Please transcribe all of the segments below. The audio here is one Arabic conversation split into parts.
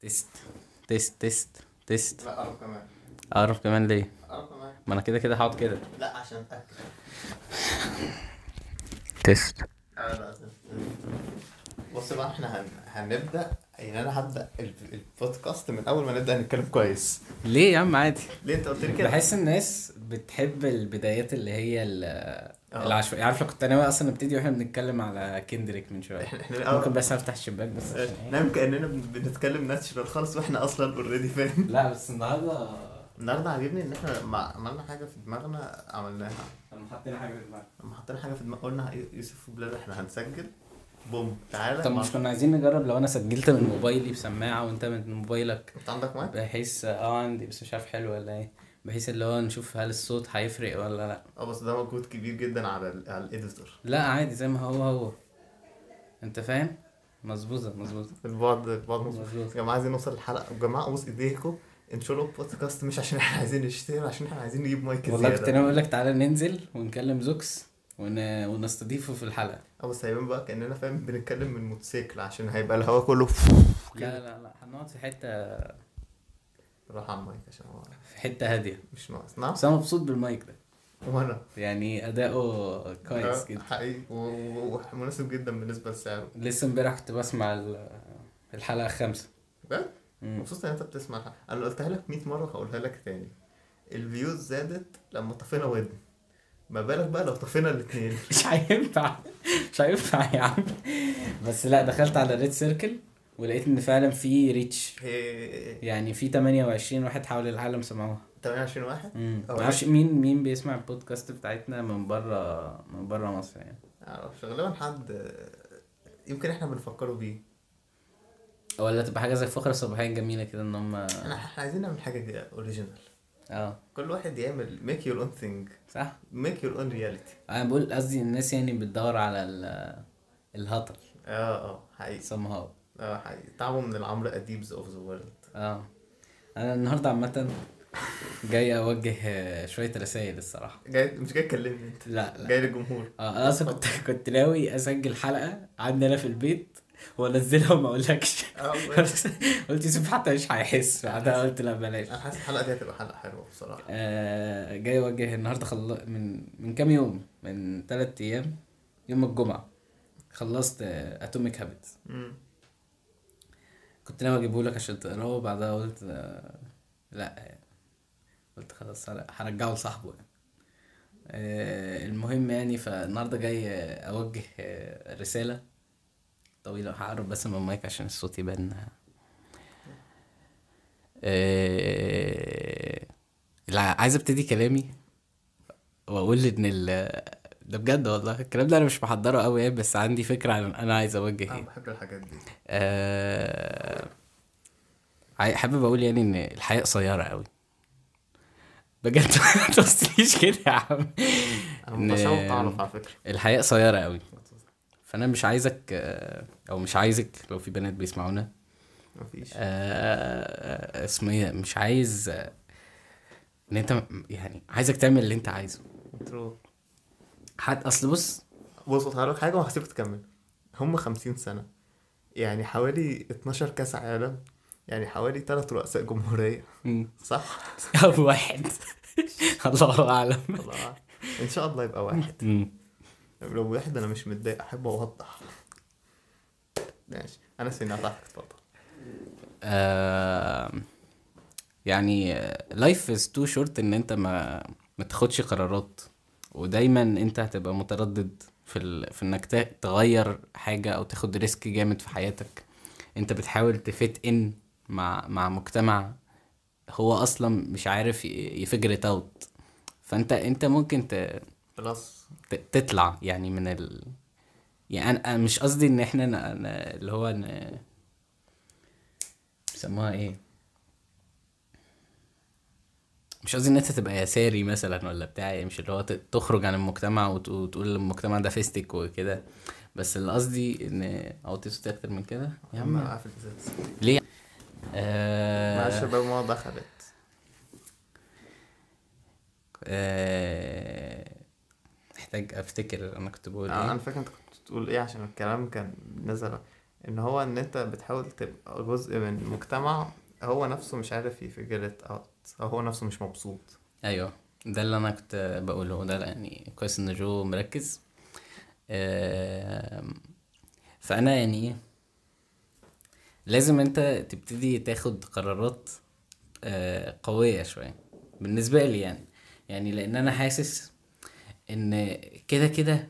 test test test test لا قرب كمان. اقرب كمان ليه؟ قرب كمان. ما أنا كده كده هقعد كده. لا عشان أتأكد. test. بص بقى إحنا هن... هنبدأ يعني أنا هبدأ ال- البودكاست من أول ما نبدأ نتكلم كويس. ليه يا عم؟ عادي. ليه أنت قلت لي كده؟ بحس الناس بتحب البدايات اللي هي ال- آه. العشوائية عارف لو كنت ناوي أصلا نبتدي وإحنا بنتكلم على كندريك من شوية. إحنا ممكن بس أفتح الشباك بس عشان إيه؟ نعم كأننا بن- بنتكلم natural خالص وإحنا أصلا already فاهم. لا بس النهارده النهارده عاجبني إن إحنا لما عملنا حاجة في دماغنا عملناها. لما حطينا حاجة في دماغنا. لما حطينا حاجة في دماغنا قلنا يوسف وبلال إحنا هنسجل. boom. تعالى. طب مش كنا عايزين نجرب لو أنا سجلت من موبايلي بسماعة وأنت من موبايلك؟ أنت عندك مايك؟ بحيث آه عندي بس مش عارف حلو ولا إيه. بحيث اللي هو نشوف هل الصوت هيفرق ولا لأ. آه بس ده مجهود كبير جدا على ال على ال editor لأ عادي زي ما هو هو. أنت فاهم؟ مظبوطة مظبوطة. البعد البعد مظبوط. يا جماعة عايزين نوصل الحلقة يا جماعة ابوس ايديكم انشروا البودكاست مش عشان إحنا عايزين نشتري عشان إحنا عايزين نجيب مايك والله كنت زياده ناوي أقول لك تعالى ننزل ونكلم زوكس ون... ونستضيفه في الحلقة. آه بس هيبان بقى كأننا فاهم بنتكلم من موتوسيكل عشان هيبقى الهواء كله لا لا لا. هنقعد في حتة راح على المايك عشان هو في حتة هادية. مش ناقص. نعم. بس أنا مبسوط بالمايك ده. وأنا. يعني أداؤه كويس جدا. حقيقي. ومناسب جدا بالنسبة لسعره. لسه امبارح كنت بسمع ال- الحلقة الخامسة. بجد. مبسوط إن أنت بتسمع الحلقة. أنا قلتها لك 100 مرة وهقولها لك تاني. ال views زادت لما طفينا ودن. ما بالك بقى لو طفينا الاثنين مش هينفع. مش هينفع يا عم. بس لا دخلت على RedCircle ولقيت إن فعلا في reach هي يعني في 28 واحد حول العالم سمعوها. 28 واحد؟ امم أو معرفش مين مين بيسمع البودكاست بتاعتنا من بره من بره مصر يعني. معرفش غالبا حد يمكن إحنا بنفكروا بيه. ولا تبقى حاجة زي الفقره الصباحيه الجميله كده إن هم إحنا عايزين نعمل حاجة original آه. كل واحد يعمل make your own thing صح. make your own reality أنا بقول قصدي الناس يعني بتدور على ال- الهطل. آه آه حقيقي. Somehow. آه تعبوا من ال Amr Adeebs of the world. آه. أنا النهارده عامة جاي أوجه آه، شوية رسائل الصراحة. جاي مش جاي تكلمني أنت. لا لا. جاي للجمهور. آه أنا أصلا كنت كنت ناوي أسجل حلقة عندي أنا في البيت وأنزلها وما أقولكش. آه قلت يوسف حتى مش هيحس. بعدها قلت لا بلاش. أنا حاسس الحلقة دي هتبقى حلقة حلوة بصراحة. آه جاي أوجه النهارده خل... من من كام يوم؟ من ثلاث أيام. يوم الجمعة. خلصت Atomic Habits امم كنت ناوي أجيبه لك عشان تقراه وبعدها قلت آه لأ يعني. قلت خلاص هر- هرجعه لصاحبه يعني. آه المهم يعني فالنهارده جاي أوجه آه رسالة طويلة هقرب بس من المايك عشان الصوت يبان عايز أبتدي كلامي وأقول إن ده بجد والله. الكلام ده أنا مش محضره قوي يعني بس عندي فكرة عن أنا عايز أوجه أنا إيه. بحب الحاجات دي. آه، عاي- حابب أقول يعني إن الحياة قصيرة قوي بجد ما توصليش كده يا عم. أنا متشوق أعرف على فكرة. الحياة قصيرة قوي فأنا مش عايزك آه، أو مش عايزك لو في بنات بيسمعونا. مفيش. آه، اسمه إيه مش عايز آه، إن أنت يعني عايزك تعمل اللي أنت عايزه. ترو حد أصل بص. بص هقول لك حاجة وهسيبك تكمل. هم 50 سنة. يعني حوالي 12 كأس عالم. يعني حوالي ثلاث رؤساء جمهورية. صح؟ أو واحد. الله أعلم. الله أعلم. إن شاء الله يبقى واحد. لو واحد أنا مش متضايق أحب أوضح. ماشي. أنا سنة بتاعتك اتفضل. آه يعني life is too short إن أنت ما ما تاخدش قرارات. ودايما أنت هتبقى متردد في ال... في إنك ت- تغير حاجة أو تاخد risk جامد في حياتك. أنت بتحاول ت fit in مع مع مجتمع هو أصلا مش عارف ي figure out فأنت أنت ممكن ت... ت- تطلع يعني من ال يعني أنا أنا مش قصدي إن إحنا ن... ن... اللي هو ن... بيسموها إيه؟ مش قصدي إن أنت تبقى يساري مثلا ولا بتاع يعني مش اللي هو تخرج عن المجتمع وت- وتقول المجتمع ده فيستك وكده. بس اللي قصدي إن اوطي صوتي أكتر من كده. يا عم في الازاز ليه؟ مع آه الشباب ما دخلت آه محتاج أفتكر أنا كنت بقول إيه. أنا فاكر أنت كنت تقول إيه عشان الكلام كان نزل. إن هو إن أنت بتحاول تبقى جزء من مجتمع هو نفسه مش عارف ي figure it out أو هو نفسه مش مبسوط. أيوه. ده اللي أنا كنت بقوله. ده يعني كويس إن جو مركز. فأنا يعني لازم أنت تبتدي تاخد قرارات آه، قوية شوية. بالنسبة لي يعني. يعني لأن أنا حاسس إن كده كده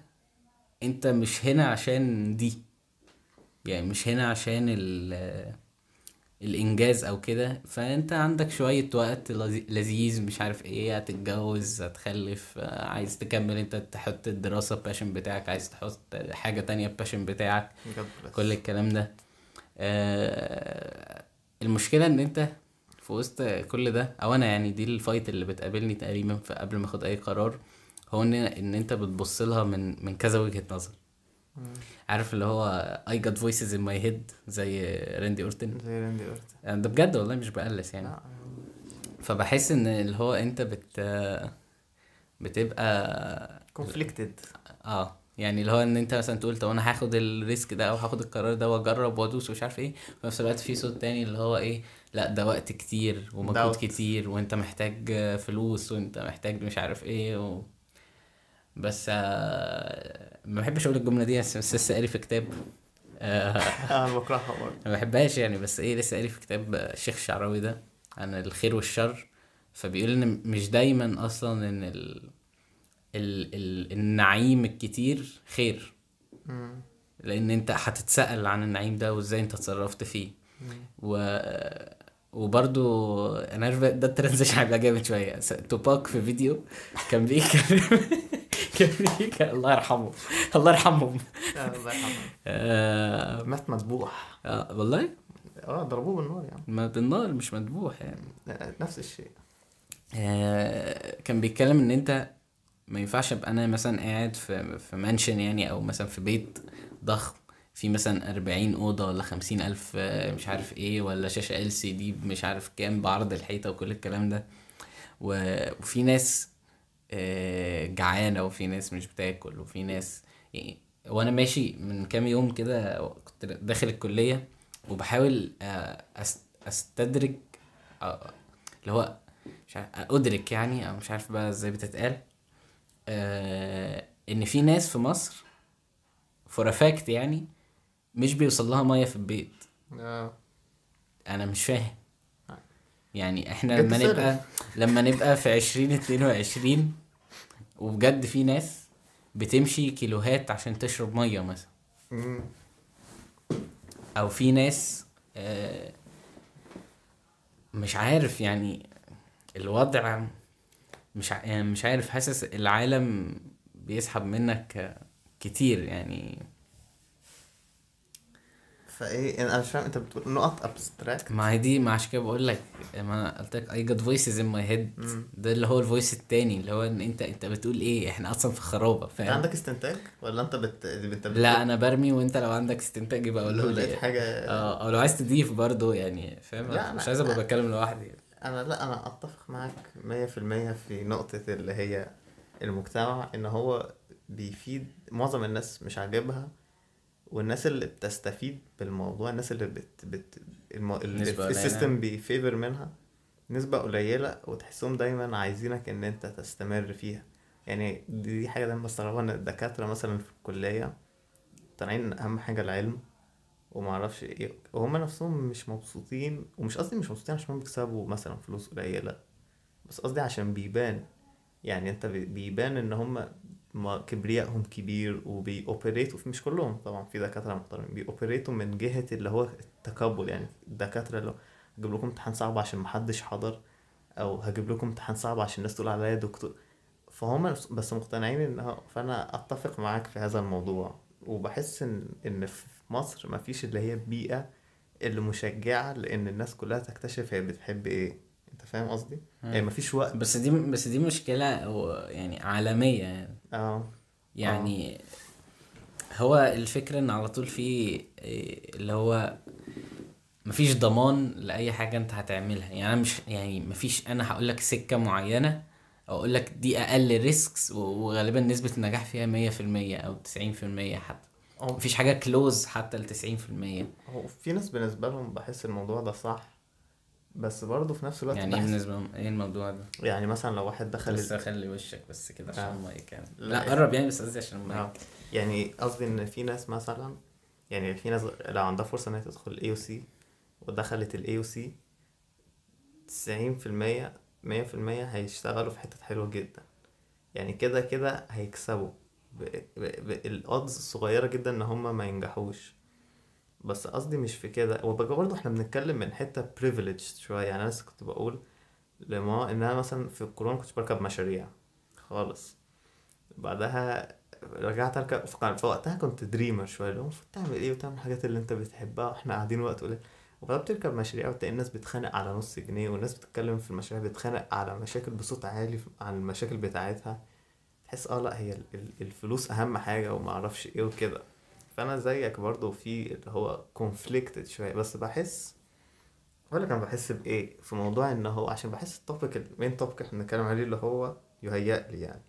أنت مش هنا عشان دي. يعني مش هنا عشان ال الإنجاز أو كده فأنت عندك شوية وقت لذي- لذيذ مش عارف إيه هتتجوز هتخلف عايز تكمل أنت تحط الدراسة passion بتاعك عايز تحط حاجة تانية passion بتاعك. كل الكلام ده آه، المشكلة إن أنت في وسط كل ده أو أنا يعني دي ال fight اللي بتقابلني تقريبا قبل ما آخد أي قرار هو ان إن أنت بتبص لها من من كذا وجهة نظر. عارف اللي هو I got voices in my head زي Randy Orton؟ زي Randy Orton. يعني ده بجد والله مش بقلس يعني. لا فبحس إن اللي هو أنت بت بتبقى conflicted آه يعني اللي هو إن أنت مثلا تقول طب أنا هاخد ال risk ده أو هاخد القرار ده وأجرب وأدوس ومش عارف إيه وفي نفس الوقت في صوت تاني اللي هو إيه لا ده وقت كتير ومجهود. كتير وأنت محتاج فلوس وأنت محتاج مش عارف إيه و... بس آه ما بحبش أقول الجملة دي بس لسه قاري في كتاب. آه. أنا بكرهها برضه. ما بحبهاش يعني بس إيه لسه قاري في كتاب الشيخ الشعراوي ده عن الخير والشر. فبيقول إن مش دايما أصلا إن ال... ال... ال... النعيم الكتير خير. مم. لأن أنت هتتسأل عن النعيم ده وإزاي أنت اتصرفت فيه. مم. و وبرضو أنا عارف ده الترانزيشن هيبقى جامد شوية. توباك في فيديو كان بيتكلم كان بيتكلم الله يرحمه. الله يرحمهم. الله يرحمه آه... مات مذبوح. آه والله؟ آه ضربوه بالنار يعني. ما بالنار مش مذبوح يعني. نفس الشيء. آه، كان بيتكلم إن أنت ما ينفعش أبقى أنا مثلا قاعد في في mansion يعني أو مثلا في بيت ضخم. في مثلا أربعين أوضة ولا خمسين ألف آه، مش عارف إيه ولا شاشة LCD مش عارف كام بعرض الحيطة وكل الكلام ده. وفي ناس آه، جعانة وفي ناس مش بتاكل وفي ناس يعني وأنا ماشي من كام يوم كده كنت داخل الكلية وبحاول آه، آه، اللي هو مش عارف أدرك يعني أو مش عارف بقى إزاي بتتقال. إن في ناس في مصر for fact يعني مش بيوصل لها مية في البيت. آه. أنا مش فاهم. يعني إحنا لما. نبقى لما نبقى في عشرين اتنين وعشرين وبجد في ناس بتمشي كيلوهات عشان تشرب مية مثلا. أو في ناس آه، مش عارف يعني الوضع مش ع- يعني مش عارف حاسس العالم بيسحب منك كتير يعني. فا إيه أنا مش فاهم أنت بتقول نقط abstract ما هي دي ما عشان كده بقول لك ما أنا قلت لك I got voices in my head. ده اللي هو ال voice التاني اللي هو إن أنت أنت بتقول إيه؟ إحنا أصلا في خرابة فاهم؟ عندك استنتاج؟ ولا أنت بت أنت بت... لا أنا برمي وأنت لو عندك استنتاج يبقى لقيت لي. حاجة. آه أو لو عايز تضيف برضو يعني فاهم؟ لا، مش عايز أبقى. بتكلم لوحدي. أنا لا أنا أتفق معاك مية في المية في نقطة اللي هي المجتمع إن هو بيفيد معظم الناس مش عاجبها. والناس اللي بتستفيد بالموضوع الناس اللي بت, بت الم... اللي نسبة قليلة. ال system بي favor منها نسبة قليلة وتحسهم دايما عايزينك إن أنت تستمر فيها يعني دي حاجة دايما بستغربها إن الدكاترة مثلا في الكلية طالعين ان أهم حاجة العلم وما أعرفش إيه وهم نفسهم مش مبسوطين ومش قصدي مش مبسوطين عشان هم بيكسبوا مثلا فلوس قليلة بس قصدي عشان بيبان يعني أنت بي- بيبان إن هم ما كبريائهم كبير وبيوبريتوا مش كلهم طبعا في دكاترة محترمين. بيوبريتوا من جهة اللي هو التكبر يعني الدكاترة هو هجيب لكم امتحان صعب عشان محدش حضر أو هجيب لكم امتحان صعب عشان الناس تقول عليا دكتور. فهم بس مقتنعين إن فأنا أتفق معاك في هذا الموضوع. وبحس إن إن في مصر مفيش اللي هي البيئة اللي مشجعة لأن الناس كلها تكتشف هي بتحب إيه. أنت فاهم قصدي؟ يعني مفيش وقت. بس دي بس دي مشكلة يعني عالمية يعني. آه. يعني هو الفكرة إن على طول في إيه اللي هو مفيش ضمان لأي حاجة أنت هتعملها. يعني أنا مش يعني مفيش أنا هقول لك سكة معينة أو أقول لك دي أقل ريسكس وغالبا نسبة النجاح فيها مية في المية أو تسعين في المية حتى. هو مفيش حاجة close حتى ل 90% هو في ناس بالنسبة لهم بحس الموضوع ده صح. بس برضه في نفس الوقت يعني إيه بالنسبة لهم؟ إيه الموضوع ده؟ يعني مثلا لو واحد دخل بس خلي وشك بس كده عشان آه. المايك يعني. لا، لا يعني- قرب يعني بس قصدي عشان المايك. يعني قصدي إن في ناس مثلا يعني في ناس لو عندها فرصة إن هي تدخل ال IOC ودخلت ال IOC تسعين في المية مية في المية هيشتغلوا في حتت حلوة جدا. يعني كده كده هيكسبوا. الأودز الصغيرة جدا إن هما ما ينجحوش. بس قصدي مش في كده وبقى برضه إحنا بنتكلم من حتة privileged شوية. يعني أنا كنت بقول لما إن أنا مثلا في الكورونا كنت بركب مشاريع خالص. بعدها رجعت أركب في وقتها كنت دريمر شوية اللي هو المفروض تعمل إيه وتعمل الحاجات اللي أنت بتحبها وإحنا قاعدين وقت قليل. وبعدها بتركب مشاريع وتلاقي الناس بتتخانق على نص جنيه والناس بتتكلم في المشاريع بتتخانق على مشاكل بصوت عالي عن المشاكل بتاعتها. تحس آه لأ هي ال- ال- الفلوس أهم حاجة وما أعرفش إيه وكده. فأنا زيك برضو في اللي هو conflicted شوية بس بحس ولا كان بحس بإيه؟ في موضوع إن هو عشان بحس ال topic ال main topic إحنا بنتكلم عليه اللي هو يهيأ لي يعني.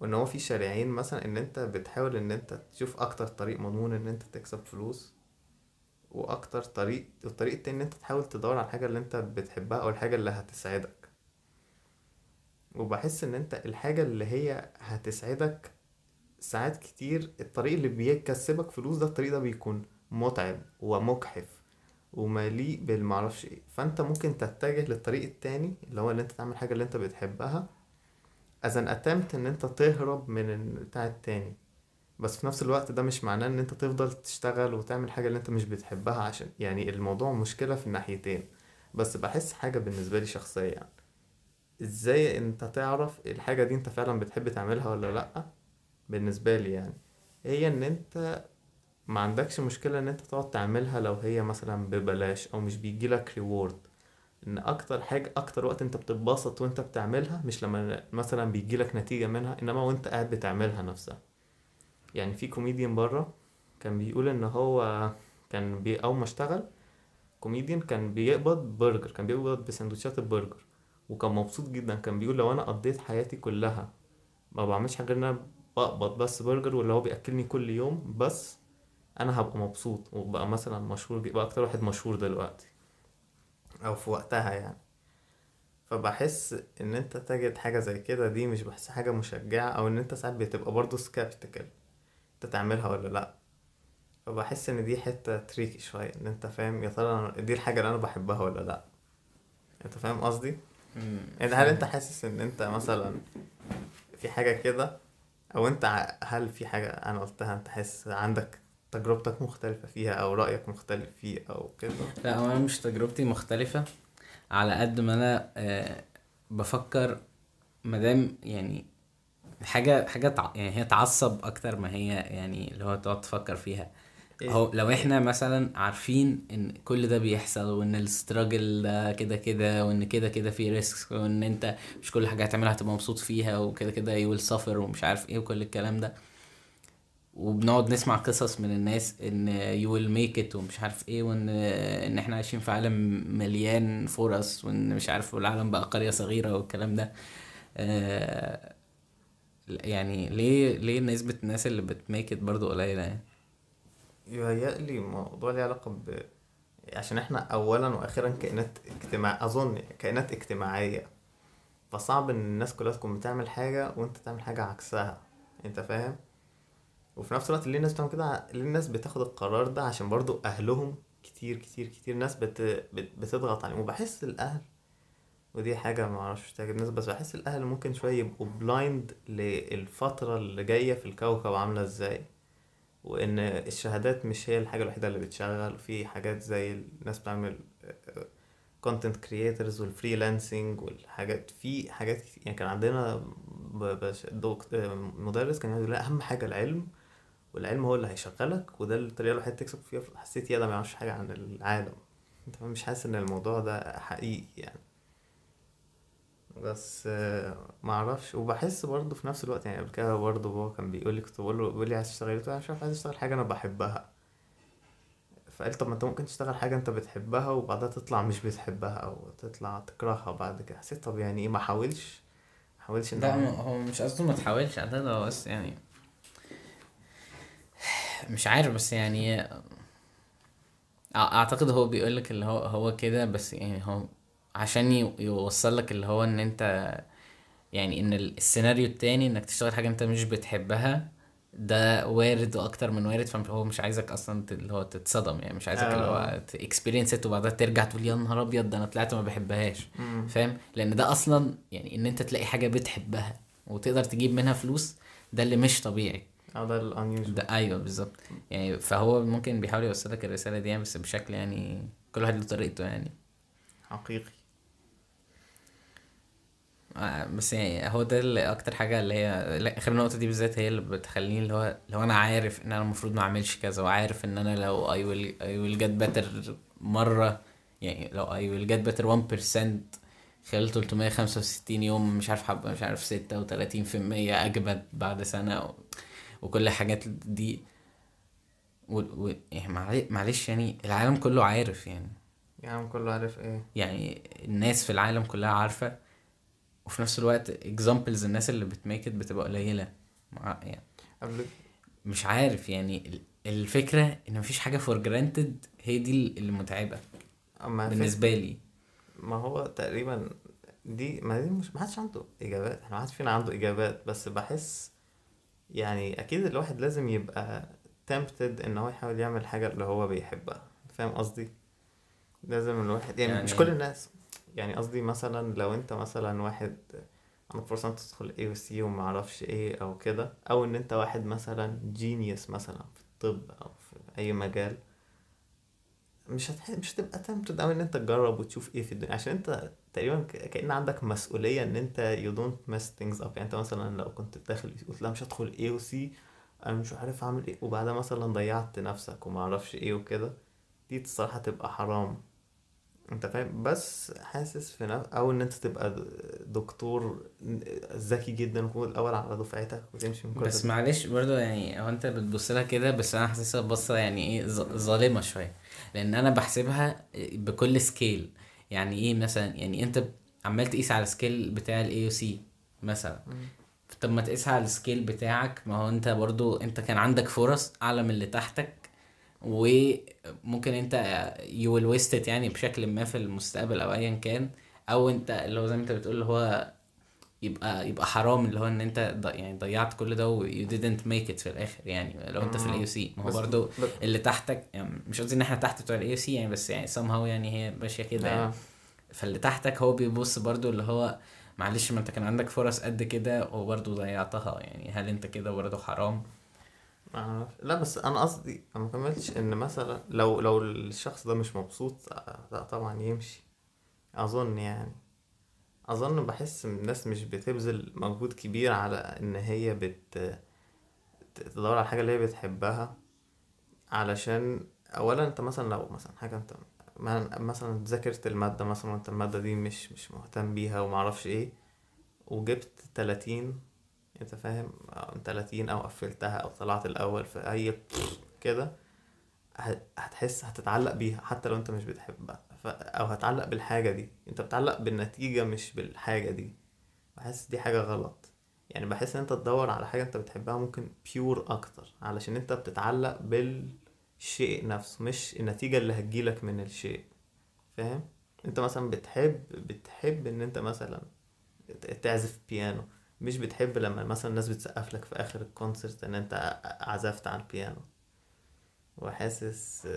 وإن هو في شارعين مثلا إن أنت بتحاول إن أنت تشوف أكتر طريق مضمون إن أنت تكسب فلوس وأكتر طريق والطريق التاني إن أنت تحاول تدور على الحاجة اللي أنت بتحبها أو الحاجة اللي هتسعدك. وبحس إن أنت الحاجة اللي هي هتسعدك ساعات كتير الطريق اللي بيكسبك فلوس ده الطريق ده بيكون متعب ومجحف ومليء بالمعرفش إيه. فانت ممكن تتجه للطريق التاني اللي هو اللي انت تعمل حاجة اللي انت بتحبها. An attempt ان انت تهرب من بتاع التاني. بس في نفس الوقت ده مش معناه ان انت تفضل تشتغل وتعمل حاجة اللي انت مش بتحبها عشان يعني الموضوع مشكلة في الناحيتين. بس بحس حاجة بالنسبة لي شخصيا. يعني إزاي انت تعرف الحاجة دي انت فعلا بتحب تعملها ولا لأ؟ بالنسبة لي يعني. هي إن أنت ما عندكش مشكلة إن أنت تقعد تعملها لو هي مثلا ببلاش أو مش بيجيلك reward إن أكتر حاجة أكتر وقت أنت بتتبسط وأنت بتعملها مش لما مثلا بيجيلك نتيجة منها إنما وأنت قاعد بتعملها نفسها. يعني في كوميديان بره كان بيقول إن هو كان بي أول ما اشتغل كوميديان كان بيقبض برجر كان بيقبض بسندوتشات البرجر. وكان مبسوط جدا كان بيقول لو أنا قضيت حياتي كلها ما بعملش حاجة غير إن أنا بقبض بس برجر واللي هو بيأكلني كل يوم بس أنا هبقى مبسوط وبقى مثلا مشهور بقى أكتر واحد مشهور دلوقتي أو في وقتها يعني. فبحس إن أنت تجد حاجة زي كده دي مش بحس حاجة مشجعة أو إن أنت ساعات بتبقى برضه skeptical أنت تعملها ولا لأ. فبحس إن دي حتة تريكي شوية إن أنت فاهم يا ترى دي الحاجة اللي أنا بحبها ولا لأ. أنت فاهم قصدي. يعني هل أنت حاسس إن أنت مثلا في حاجة كده أو أنت هل في حاجة أنا قلتها أنت حاسس عندك تجربتك مختلفة فيها أو رأيك مختلف فيه أو كده لا هو أنا مش تجربتي مختلفة على قد ما أنا آه بفكر مادام يعني حاجة حاجة تع... يعني هي تعصب أكتر ما هي يعني اللي هو تقعد تفكر فيها؟ هو لو إحنا مثلا عارفين إن كل ده بيحصل وإن ال struggle ده كده كده وإن كده كده في risk وإن أنت مش كل حاجة هتعملها هتبقى مبسوط فيها وكده كده you suffer ومش عارف إيه وكل الكلام ده. وبنقعد نسمع قصص من الناس إن you will make it ومش عارف إيه وإن إن إحنا عايشين في عالم مليان فرص وإن مش عارف والعالم بقى قرية صغيرة والكلام ده. آه يعني ليه ليه نسبة الناس اللي بتميك ات برضو قليلة يعني؟ يهيألي موضوع ليه علاقة ب عشان إحنا اولا وأخيرا كائنات اجتماع أظن كائنات اجتماعية. فصعب إن الناس كلها تكون بتعمل حاجة وأنت تعمل حاجة عكسها. أنت فاهم؟ وفي نفس الوقت ليه الناس بتعمل كده؟ ليه الناس بتاخد القرار ده؟ عشان برضو أهلهم كتير كتير كتير ناس بت... بت... بتضغط عليهم. وبحس الاهل ودي حاجة ما أعرفش تعجب الناس بس بحس الأهل ممكن شوية يبقوا blind للفترة اللي جاية في الكوكب عاملة إزاي. وإن الشهادات مش هي الحاجة الوحيدة اللي بتشغل. في حاجات زي الناس بتعمل content creators وال freelancing والحاجات. في حاجات يعني كان عندنا دك- مدرس كان يقول لا أهم حاجة العلم والعلم هو اللي هيشغلك وده الطريقة الوحيدة تكسب فيها. حسيت يا ده ما يعرفش حاجة عن العالم. مش حاسس إن الموضوع ده حقيقي يعني؟ بس آه، ما أعرفش وبحس برضه في نفس الوقت يعني قبل كده برضه هو كان بيقول لي كنت بقول له بيقول لي عايز تشتغل إيه؟ قلت له أنا مش عارف عايز أشتغل حاجة أنا بحبها. فقال طب ما أنت ممكن تشتغل حاجة أنت بتحبها وبعدها تطلع مش بتحبها أو تطلع تكرهها بعد كده. حسيت طب يعني إيه؟ ما احاولش ما احاولش إن لا هو هو مش قصده ما تحاولش ده هو بس يعني مش عارف بس يعني أعتقد هو بيقولك اللي هو هو كده بس يعني هو عشان ي- يوصلك اللي هو ان انت يعني ان ال- السيناريو التاني انك تشتغل حاجة انت مش بتحبها ده وارد وأكتر من وارد فهو مش عايزك أصلا اللي هو تتصدم يعني مش عايزك اللي هو. تكسبيرينس ات وبعدها ترجع تقول يا نهار أبيض ده أنا طلعت ما بحبهاش. فاهم؟ لأن ده أصلا يعني إن أنت تلاقي حاجة بتحبها وتقدر تجيب منها فلوس ده اللي مش طبيعي. آه ده الانيوجوال ده أيوه بالظبط. يعني فهو ممكن بيحاول يوصلك الرسالة دي يعني بس بشكل يعني كل واحد له طريقته يعني. حقيقي. بس يعني هو ده اللي أكتر حاجة اللي هي آخر نقطة دي بالذات هي اللي بتخليني اللي هو لو أنا عارف إن أنا المفروض ما أعملش كذا وعارف إن أنا لو I will I will get better مرة يعني لو I will get better 1% خلال 365 يوم مش عارف حب مش عارف 36% أجمد بعد سنة و... وكل الحاجات دي. و... و... يعني معل- معلش يعني العالم كله عارف يعني. يعني كله عارف إيه. يعني الناس في العالم كلها عارفة. وفي نفس الوقت examples الناس اللي بتميك بتبقى قليلة. مع- يعني قبل مش عارف يعني ال- الفكرة إن مفيش حاجة for granted هي دي اللي فك- بالنسبة لي. ما هو تقريبا دي ما دي مش ما حدش عنده إجابات. إحنا ما حدش فينا عنده إجابات. بس بحس يعني أكيد الواحد لازم يبقى tempted إن هو يحاول يعمل حاجة اللي هو بيحبها. فاهم قصدي؟ لازم الواحد يعني, يعني- مش كل الناس. يعني قصدي مثلا لو أنت مثلا واحد عندك فرصة انت تدخل اي أو سي وما أعرفش إيه أو كده أو إن أنت واحد مثلا جينيوس مثلا في الطب أو في أي مجال مش هتح... مش هتبقى تمتد أوي إن أنت تجرب وتشوف إيه في الدنيا. عشان أنت تقريبا. كأن عندك مسؤولية إن أنت you don't mess things up. يعني أنت مثلا لو كنت داخل قلت لا مش هدخل A و C أنا مش عارف أعمل إيه. وبعدها مثلا ضيعت نفسك وما أعرفش إيه وكده. دي الصراحة تبقى حرام. أنت فاهم؟ بس حاسس في نف... أو إن أنت تبقى دكتور ذكي جدا وتكون الأول على دفعتك وتمشي من كل بس معلش برضو يعني هو أنت بتبص لها كده بس أنا حاسسها بصة يعني إيه ظ- ظالمة شوية. لأن أنا بحسبها بكل scale يعني إيه مثلا؟ يعني أنت عمال تقيس على ال scale بتاع ال IOC مثلا. طب ما تقيسها على ال scale بتاعك. ما هو أنت برضو أنت كان عندك فرص أعلى من اللي تحتك. وممكن انت waste it يعني بشكل ما في المستقبل أو ايا كان أو انت اللي هو زي ما انت بتقول اللي هو يبقى يبقى حرام اللي هو إن انت يعني ضيعت كل ده و you didn't make it في الآخر يعني لو انت في. ال IOC ما هو بس- اللي تحتك يعني مش قصدي إن إحنا تحت بتوع ال IOC يعني بس يعني somehow يعني هي ماشية كده يعني آه. فاللي تحتك هو بيبص برضو اللي هو معلش ما انت كان عندك فرص قد كده وبرضو ضيعتها يعني هل انت كده برضو حرام معرفش. لا بس أنا قصدي أنا ما كملتش إن مثلا لو لو الشخص ده مش مبسوط لا طبعا يمشي أظن يعني أظن بحس إن الناس مش بتبذل مجهود كبير على إن هي بت تدور على الحاجة اللي هي بتحبها علشان اولا أنت مثلا لو مثلا حاجة أنت مثلا ذاكرت المادة مثلا وأنت المادة دي مش مش مهتم بيها ومعرفش إيه وجبت 30 انت فاهم أو 30 أو قفلتها أو طلعت الأول في اي كده هتحس هتتعلق بيها حتى لو انت مش بتحبها. ف... أو هتعلق بالحاجة دي. انت بتعلق بالنتيجة مش بالحاجة دي. بحس دي حاجة غلط. يعني بحس ان انت تدور على حاجة انت بتحبها ممكن pure أكتر علشان انت بتتعلق بالشيء نفسه مش النتيجة اللي هتجيلك من الشيء. فاهم؟ انت مثلا بتحب بتحب ان انت مثلا تعزف بيانو مش بتحب لما مثلا الناس بتسقف لك في آخر ال concert إن أنت عزفت على البيانو. وحاسس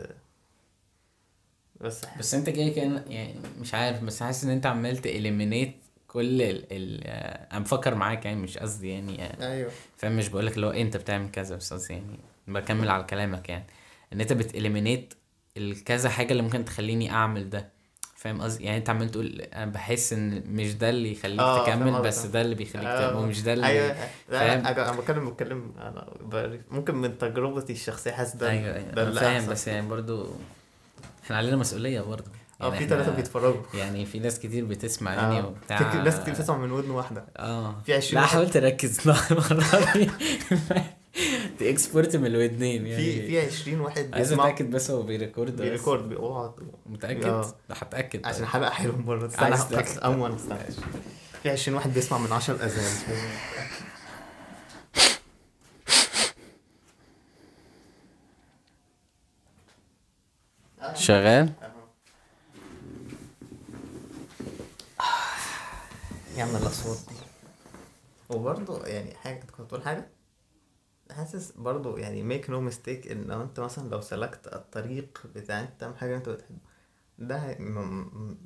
بس بس أنت كده كان يعني مش عارف بس حاسس إن أنت عمال ت eliminate كل ال ال أنا بفكر معاك يعني مش قصدي يعني آه، أيوه. فاهم؟ مش بقولك اللي هو أنت بتعمل كذا بس قصدي يعني بكمل على كلامك يعني. إن أنت بت eliminate الكذا حاجة اللي ممكن تخليني أعمل ده. فاهم قصدي؟ يعني انت عمال تقول أنا بحس ان مش ده اللي يخليك آه، فاهم تكمل. بس ده اللي بيخليك آه، تكمل ومش ده اللي أيوه. فاهم؟ أنا بتكلم بتكلم أنا ممكن من تجربتي الشخصية حاسس ده أيوه أيوه. ده فاهم. بس يعني برضو إحنا علينا مسؤولية برضو. آه يعني في احنا- ثلاثة بيتفرجوا. يعني في ناس كتير بتسمع يعني آه وبتاع. في ناس كتير بتسمع من ودن واحدة. آه. في 20 لا حاولت أركز. المره دي تكسبورت من الودنين يعني. في في 20 واحد عايز أتأكد بس هو بيريكورد بس. بيريكورد بيقعد متأكد. لا هتأكد عشان طيب. حلقه حلوة مرة. استنى. أول أستنى. في 20 واحد بيسمع من 10 أذان. شغال؟ يعمل الأصوات دي. وبرضه يعني حاجة كنت بتقول حاجة؟ حاسس برضه يعني make no mistake إن لو أنت مثلا لو سلكت الطريق بتاع انت تعمل حاجة أنت بتحبها ده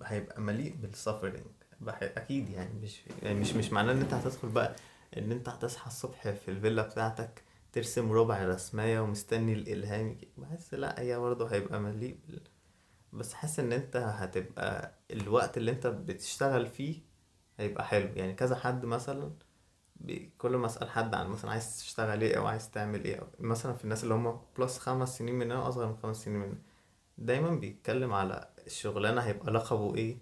هيبقى مليء بال suffering أكيد يعني مش يعني مش مش معناه إن أنت هتدخل بقى إن أنت هتصحى الصبح في الفيلا بتاعتك ترسم ربع رسمية ومستني الإلهام يجي. بحس لا هي برضه هيبقى مليء بال... بس حاسس إن أنت هتبقى الوقت اللي أنت بتشتغل فيه هيبقى حلو يعني كذا حد مثلا كل ما أسأل حد عن مثلا عايز تشتغل إيه أو عايز تعمل إيه مثلا في الناس اللي هم بلس خمس سنين مننا أصغر من خمس سنين مننا دايما بيتكلم على الشغلانه هيبقى لقبه إيه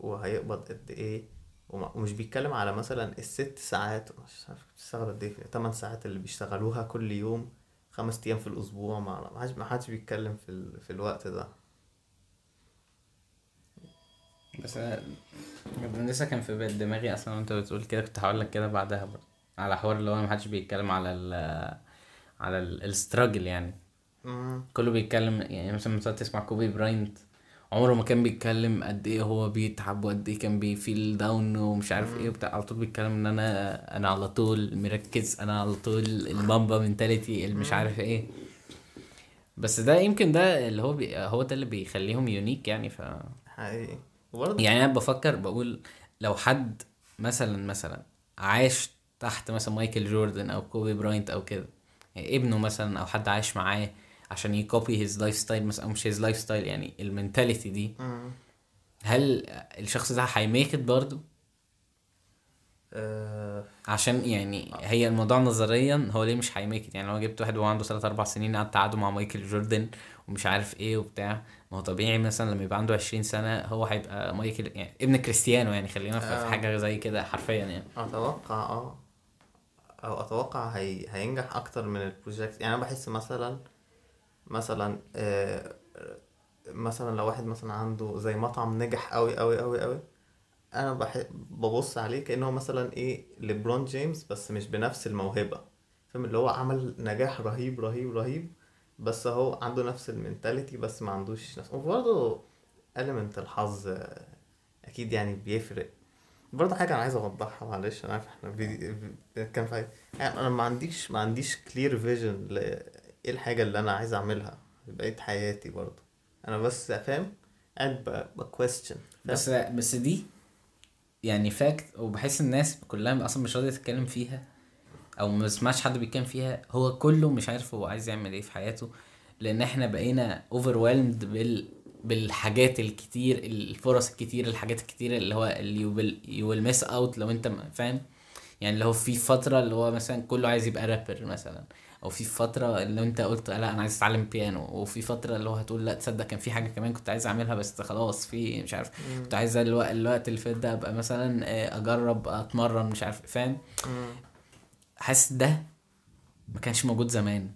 وهيقبض قد إيه ومش بيتكلم على مثلا الست ساعات مش عارف بتشتغل قد إيه تمن ساعات اللي بيشتغلوها كل يوم خمس أيام في الأسبوع ما حدش بيتكلم في ال... في الوقت ده. بس أنا لسه كان في بال دماغي أصلا وأنت بتقول كده كنت هقول لك كده بعدها برضه على حوار اللي هو محدش بيتكلم على ال على الستراجل يعني. كله بيتكلم يعني مثلا مثلا تسمع كوبي براينت عمره ما كان بيتكلم قد إيه هو بيتعب وقد إيه كان بي feel down ومش عارف إيه وبتاع. على طول بيتكلم إن أنا أنا على طول مركز أنا على طول ال Mamba mentality اللي مش عارف إيه. بس ده يمكن ده اللي هو بي هو ده اللي بيخليهم unique يعني ف حقيقي. وبرضه يعني أنا بفكر بقول لو حد مثلا مثلا عاش تحت مثلا مايكل جوردن أو كوبي براينت أو كده يعني ابنه مثلا أو حد عايش معاه عشان ي copy his lifestyle مثلا أو مش his lifestyle يعني ال mentality دي. هل الشخص ده ه يmake it برضه؟ آه، عشان يعني هي الموضوع نظريا هو ليه مش ه يmake it يعني لو جبت واحد وهو عنده 3 4 سنين قعد قعدوا مع مايكل جوردن ومش عارف إيه وبتاع ما هو طبيعي مثلا لما يبقى عنده 20 سنة هو هيبقى مايكل يعني ابن كريستيانو يعني خلينا في آه. حاجة زي كده حرفيا يعني. أتوقع آه. أو أتوقع هي... هينجح أكتر من ال project يعني أنا بحس مثلا مثلا آه مثلا لو واحد مثلا عنده زي مطعم نجح قوي قوي قوي قوي أنا بح... ببص عليه كأنه مثلا إيه ليبرون جيمس بس مش بنفس الموهبة. فاهم؟ اللي هو عمل نجاح رهيب رهيب رهيب. بس هو عنده نفس ال mentality بس ما عندوش نفس. وبرضه element الحظ أكيد يعني بيفرق. برضه حاجة أنا عايز أوضحها معلش أنا عارف فيديو بنتكلم في يعني أنا ما عنديش ما عنديش clear vision ل إيه الحاجة اللي أنا عايز أعملها في بقية حياتي برضه. أنا بس فاهم قاعد ب question بس بس دي يعني fact وبحس الناس كلها أصلا مش راضية تتكلم فيها. أو ما بسمعش حد بيتكلم فيها هو كله مش عارف هو عايز يعمل إيه في حياته لأن إحنا بقينا overwhelmed بال بالحاجات الكتير الفرص الكتير الحاجات الكتير اللي هو اللي you will miss out لو أنت فاهم؟ يعني اللي هو في فترة اللي هو مثلا كله عايز يبقى رابر مثلا أو في فترة اللي أنت قلت لأ أنا عايز أتعلم بيانو وفي فترة اللي هو هتقول لأ تصدق كان في حاجة كمان كنت عايز أعملها بس خلاص في مش عارف كنت عايز الوقت, الوقت اللي فات ده أبقى مثلا آه، أجرب أتمرن مش عارف فاهم؟ حاسس ده ما كانش موجود زمان.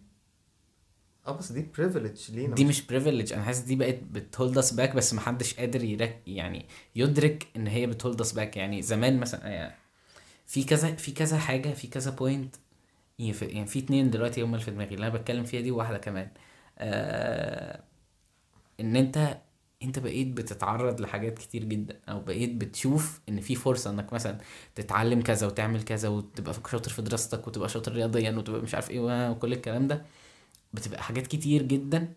آه بس دي privilege لينا دي مش privilege أنا حاسس دي بقت بت hold us back بس محدش قادر يرك يعني يدرك إن هي بت hold us back يعني زمان مثلا يعني في كذا في كذا حاجة في كذا point يعني في يعني في اتنين دلوقتي هم اللي في دماغي اللي أنا بتكلم فيها دي وواحدة كمان. آه إن أنت انت بقيت بتتعرض لحاجات كتير جدا أو بقيت بتشوف ان في فرصة انك مثلا تتعلم كذا وتعمل كذا وتبقى شاطر في دراستك وتبقى شاطر رياضيا وتبقى مش عارف إيه وكل الكلام ده. بتبقى حاجات كتير جدا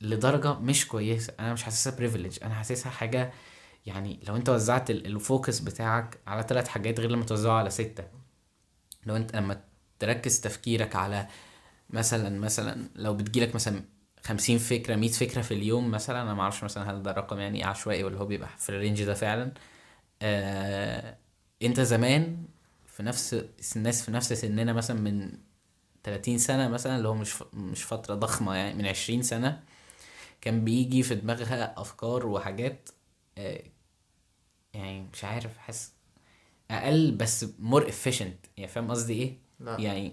لدرجة مش كويسة. أنا مش حاسسها privilege أنا حاسسها حاجة يعني لو أنت وزعت ال- ال focus بتاعك على ثلاث حاجات غير لما توزعه على ستة. لو أنت لما تركز تفكيرك على مثلا مثلا لو بتجيلك مثلا خمسين فكرة مية فكرة في اليوم مثلا أنا معرفش مثلا هل ده رقم يعني عشوائي ولا هو بيبقى في ال range ده فعلا. آه أنت زمان في نفس الناس في نفس سننا مثلا من 30 سنة مثلا اللي هو مش ف- مش فترة ضخمة يعني من 20 سنة كان بيجي في دماغها أفكار وحاجات آه، يعني مش عارف حاسس أقل بس more efficient. يعني فاهم قصدي إيه؟ لا. يعني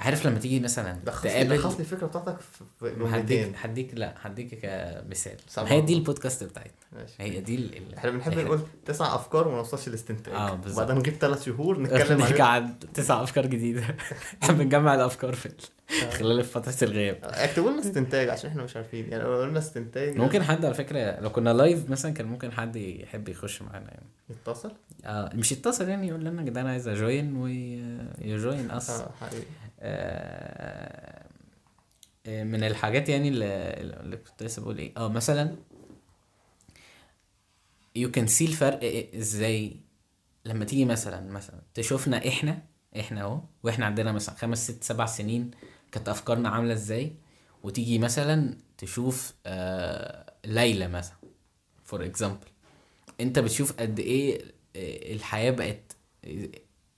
عارف لما تيجي مثلا تقابل لخص الفكرة بتاعتك في هديك هديك لا هديك كمثال. هي دي البودكاست بتاعتنا. هي دي ال... إحنا بنحب نقول تسع أفكار وما نوصلش لاستنتاج. آه، بالظبط. وبعدين نجيب ثلاث شهور نتكلم عن تسع أفكار جديدة. إحنا بنجمع الأفكار في آه. خلال فترة الغياب. اكتبوا لنا استنتاج عشان إحنا مش عارفين. يعني لو قلنا استنتاج ممكن حد على فكرة لو كنا live مثلا كان ممكن حد يحب يخش معانا يعني. يتصل؟ آه مش يتصل يعني يقول لنا يا جدعان عايز أ join وي join us آه حقيقي آه، آه، من الحاجات يعني اللي, كنت لسه بقول إيه؟ آه مثلا you can see الفرق إزاي لما تيجي مثلا مثلا تشوفنا إحنا إحنا أهو وإحنا عندنا مثلا خمس ست سبع سنين كانت أفكارنا عاملة إزاي؟ وتيجي مثلا تشوف آه ليلى مثلا for example أنت بتشوف قد إيه آه، الحياة بقت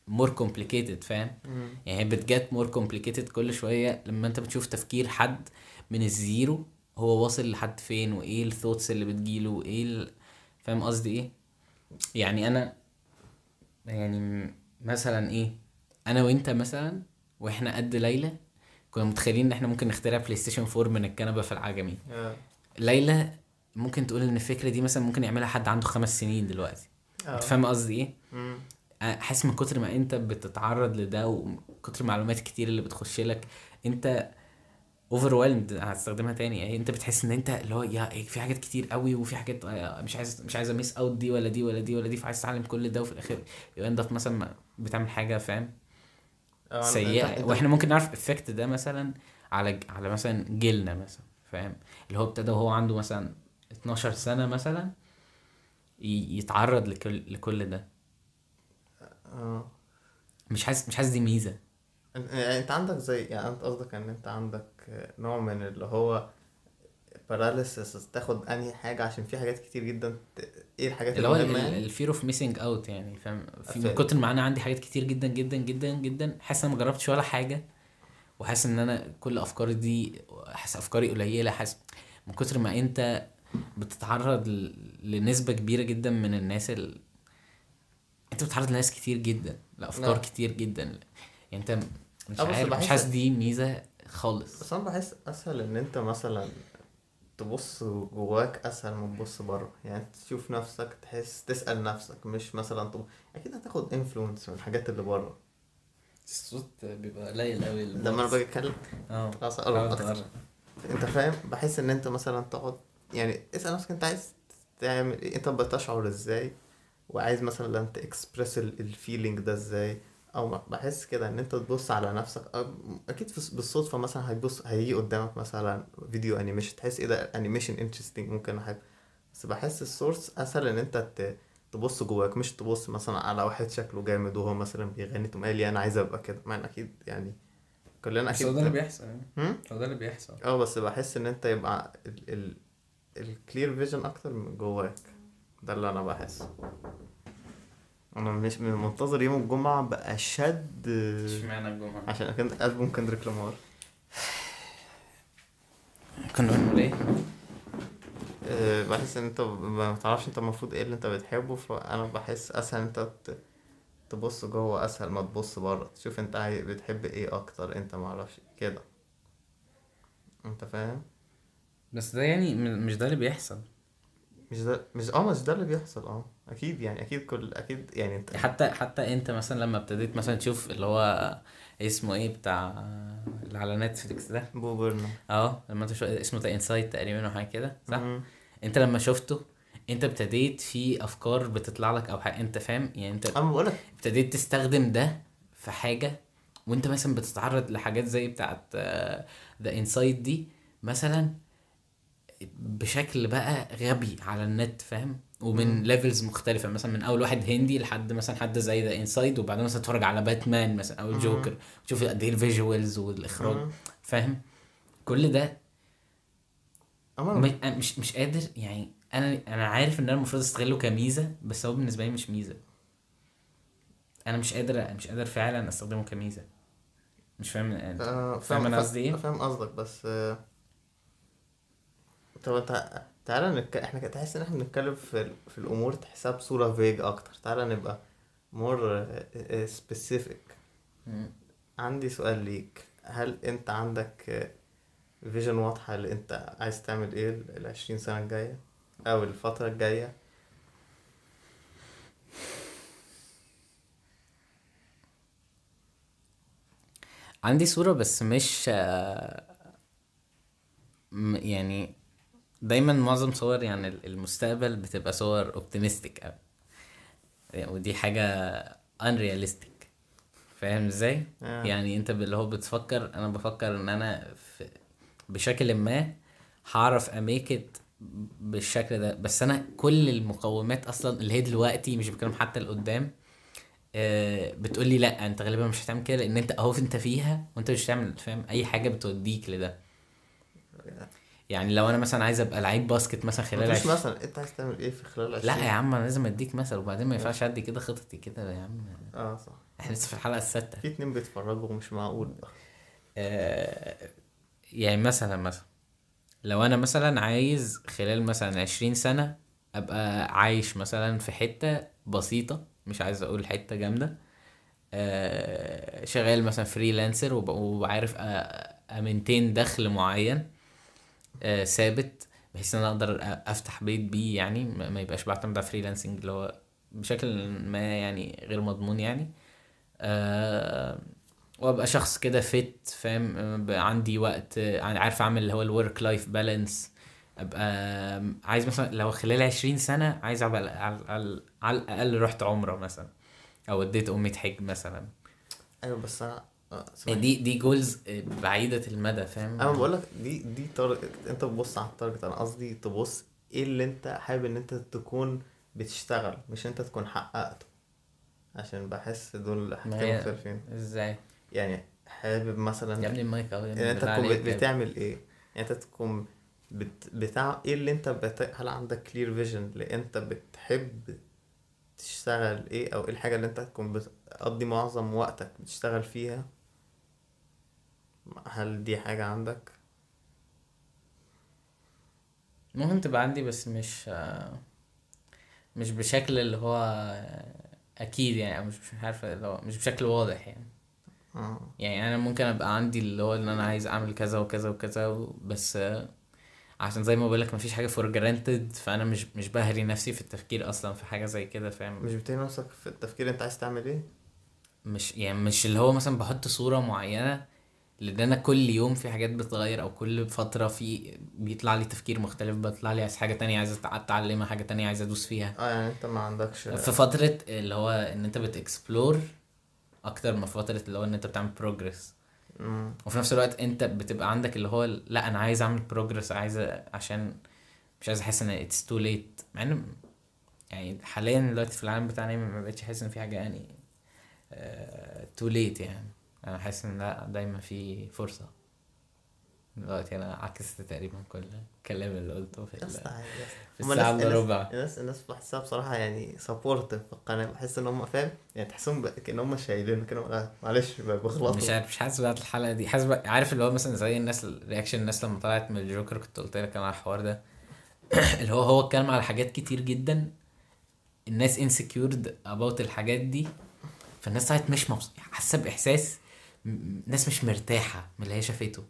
more complicated فاهم. يعني هي بت get more complicated كل شوية لما انت بتشوف تفكير حد من ال zero هو واصل لحد فين؟ وإيه ال thoughts اللي بتجيله؟ وإيه ال... فاهم قصدي إيه؟ يعني أنا يعني مثلا إيه؟ أنا وإنت مثلا وإحنا قد ليلى كنا متخيلين إن إحنا ممكن نخترع بلاي ستيشن 4 من الكنبة في العجمي. آه. ليلى ممكن تقول إن الفكرة دي مثلا ممكن يعملها حد عنده خمس سنين دلوقتي. آه. أنت فاهم قصدي إيه. حاسس من كتر ما انت بتتعرض لده وكتر المعلومات الكتير اللي بتخش لك انت overwhelmed هستخدمها تاني. يعني انت بتحس ان انت اللي هو يا إيه، في حاجات كتير قوي وفي حاجات آه، مش عايز مش عايز ا miss out دي ولا دي ولا دي ولا دي فعايز تتعلم كل ده وفي الآخر يبقى انت مثلا بتعمل حاجة فاهم؟ آه، سيئة. وإحنا ممكن نعرف ال effect ده مثلا على على مثلا جيلنا مثلا فاهم؟ اللي هو ابتدى وهو عنده مثلا 12 سنة مثلا يتعرض لكل لكل ده. آه. مش حاسس مش حاسس دي ميزة. انت يعني أنت عندك زي يعني أنت قصدك إن أنت عندك نوع من اللي هو paralysis تاخد أنهي حاجة عشان في حاجات كتير جدا ت- إيه الحاجات اللي هو ال fear of missing out يعني فاهم؟ في من. كتر ما أنا عندي حاجات كتير جدا جدا جدا جدا حاسس إن أنا ما جربتش ولا حاجة وحاسس إن أنا كل أفكاري دي حاسس أفكاري قليلة حاسس من كتر ما أنت بتتعرض لنسبة كبيرة جدا من الناس ال... انت بتتعرض لناس كتير جدا لأفكار نعم. كتير جدا. يعني انت مش عارف مش بحس- حاسس دي ميزة خالص. بس أنا بحس أسهل إن أنت مثلا تبص جواك أسهل من تبص بره. يعني تشوف نفسك تحس تسأل نفسك مش مثلا طب أكيد هتاخد انفلونس من الحاجات اللي بره. الصوت بيبقى قليل قوي لما أنا باجي أتكلم؟ آه. أنت فاهم؟ بحس إن أنت مثلا تقعد يعني اسأل نفسك أنت عايز تعمل إيه؟ أنت بتشعر إزاي؟ وعايز مثلا ت express ال feeling ده إزاي؟ أو بحس كده إن انت تبص على نفسك أكيد بالصدفة مثلا هتبص هيجي قدامك مثلا فيديو animation تحس إيه ده؟ animation interesting ممكن حاجة بس بحس ال source أسهل إن انت تبص جواك مش تبص مثلا على واحد شكله جامد وهو مثلا بيغني تقوم قايل لي أنا عايز أبقى كده. أنا أكيد يعني كلنا أكيد هو ده اللي بيحصل يعني؟ هو ده اللي بيحصل. أه بس بحس إن انت يبقى ال ال ال clear vision أكتر من جواك. ده اللي أنا بحسه أنا مش من منتظر يوم الجمعة بأشد إشمعنى الجمعة؟ عشان كان ألبوم كندريك لامار. كنا بنقول إيه؟ أه بحس إن أنت ما بتعرفش أنت المفروض إيه اللي أنت بتحبه فأنا بحس أسهل أنت تبص جوه أسهل ما تبص بره. تشوف أنت بتحب إيه أكتر أنت معرفش كده. أنت فاهم؟ بس ده يعني مش ده اللي بيحصل. مش ده مش آه مش ده اللي بيحصل آه. أكيد يعني أكيد كل أكيد يعني أنت حتى حتى أنت مثلا لما ابتديت مثلا تشوف اللي هو اسمه إيه بتاع اللي على Netflix ده؟ Bo Burnham آه لما أنت شو... اسمه The Inside تقريبا أو حاجة كده صح؟ مم. أنت لما شفته أنت ابتديت في أفكار بتطلع لك أو حاجة أنت فاهم؟ يعني أنت أنا بقولك ابتديت تستخدم ده في حاجة وأنت مثلا بتتعرض لحاجات زي بتاعت The Inside دي مثلا بشكل بقى غبي على النت فاهم؟ ومن levels مختلفة مثلا من أول واحد هندي لحد مثلا حد زي The Inside وبعدين مثلا تتفرج على باتمان مثلا أو الجوكر تشوف قد إيه ال visuals والإخراج مم. فاهم؟ كل ده مش مش قادر يعني أنا أنا عارف إن أنا المفروض أستغله كميزة بس هو بالنسبة لي مش ميزة. أنا مش قادر مش قادر فعلا أستخدمه كميزة. مش فاهم آه، فاهم قصدي إيه؟ فاهم قصدك بس آه، طب انت تعالى نك... إحنا تحس ان إحنا بنتكلم في ال- في الأمور تحسها بصورة vague أكتر. تعالى نبقى more specific. عندي سؤال ليك. هل انت عندك vision واضحة اللي انت عايز تعمل إيه العشرين سنة الجاية أو الفترة الجاية؟ عندي صورة بس مش آه، يعني دايما معظم صور يعني المستقبل بتبقى صور optimistic أوي. يعني ودي حاجة unrealistic. فاهم إزاي؟ آه. يعني أنت اللي هو بتفكر أنا بفكر إن أنا في بشكل ما هعرف أ make it بالشكل ده. بس أنا كل المقومات أصلا اللي هي دلوقتي مش بتكلم حتى لقدام آه، بتقول لي لا أنت غالبا مش هتعمل كده لأن أنت أهو أنت فيها وأنت مش هتعمل فاهم؟ أي حاجة بتوديك لده. يعني لو أنا مثلا عايز أبقى لعيب basket مثلا خلال مش. مثلا. أنت عايز تعمل إيه في خلال لا عشرين يا عم أنا لازم أديك مثل وبعدين ما ينفعش أدي كده خططي كده يا عم. آه صح. إحنا لسه في الحلقة السادسه في اتنين بيتفرجوا مش معقول. آه، يعني مثلا مثلا لو أنا مثلا عايز خلال مثلا عشرين سنة أبقى عايش مثلا في حتة بسيطة مش عايز أقول حتة جامدة آه، شغال مثلا فريلانسر وعارف امنتين دخل معين آه، ثابت بحيث إن أنا أقدر أفتح بيت بيه يعني ما يبقاش بعتمد على freelancing اللي هو بشكل ما يعني غير مضمون يعني. آه، وأبقى شخص كده fit فاهم؟ آه، عندي وقت آه، عارف أعمل اللي هو ال work life balance أبقى عايز مثلا لو خلال عشرين سنة عايز أبقى على, الأقل رحت عمرة مثلا أو اديت أمي تحج مثلا. أيوه بس أنا آه، اسمعني. دي دي goals بعيدة المدى فاهم؟ أنا بقول لك دي دي target أنت بتبص على ال target أنا قصدي تبص إيه اللي أنت حابب إن أنت تكون بتشتغل مش أنت تكون حققته. عشان بحس دول حاجتين مختلفين. إزاي؟ يعني حابب مثلا يا ابني المايك أهو ابني أنت تكون. بتعمل إيه؟ يعني أنت تكون بت... بتاع إيه اللي أنت بت... هل عندك clear vision اللي أنت بتحب تشتغل إيه؟ أو إيه الحاجة اللي أنت تكون بتقضي معظم وقتك بتشتغل فيها؟ هل دي حاجة عندك؟ ممكن تبقى عندي بس مش آه، مش بشكل اللي هو آه، أكيد يعني أو مش مش عارف اللي هو مش بشكل واضح يعني. آه. يعني أنا ممكن أبقى عندي اللي هو إن أنا عايز أعمل كذا وكذا وكذا بس آه، عشان زي ما بقولك مفيش حاجة for granted فأنا مش مش بهري نفسي في التفكير أصلا في حاجة زي كده فاهم؟ مش بتلاقي نفسك في التفكير أنت عايز تعمل إيه؟ مش يعني مش اللي هو مثلا بحط صورة معينة لأن أنا كل يوم في حاجات بتتغير أو كل فترة في بيطلع لي تفكير مختلف بيطلع لي عايز حاجة تانية عايز أتعلمها حاجة تانية عايز أدوس فيها. آه يعني أنت ما عندكش في فترة اللي هو إن أنت بت explore أكتر من فترة اللي هو إن أنت بتعمل progress. وفي نفس الوقت أنت بتبقى عندك اللي هو لا أنا عايز أعمل progress عايز عشان مش عايز أحس إن it's too late مع إن يعني حاليا دلوقتي في العالم بتاعنا ما بقتش أحس إن في حاجة يعني too late يعني. أنا حاسس إن لا دايما في فرصة. دلوقتي أنا عكست تقريبا كل الكلام اللي قلته في. في الساعة إلا ربع. الناس الناس بحسها بصراحة يعني supportive في القناة. بحس إن هم فاهم؟ يعني تحسهم ب- كأن هم شايلين كانوا آه، معلش ب- بيغلطوا مش عارف مش حاسس بعد الحلقة دي. حاسس بقى- عارف اللي هو مثلا زي الناس reaction الناس لما طلعت من الجوكر كنت قلت لك أنا على الحوار ده. اللي هو هو اتكلم على حاجات كتير جدا. الناس insecure about الحاجات دي. فالناس طلعت مش مبسوطة. حاسة بإحساس ناس مش مرتاحة من اللي هي شافته.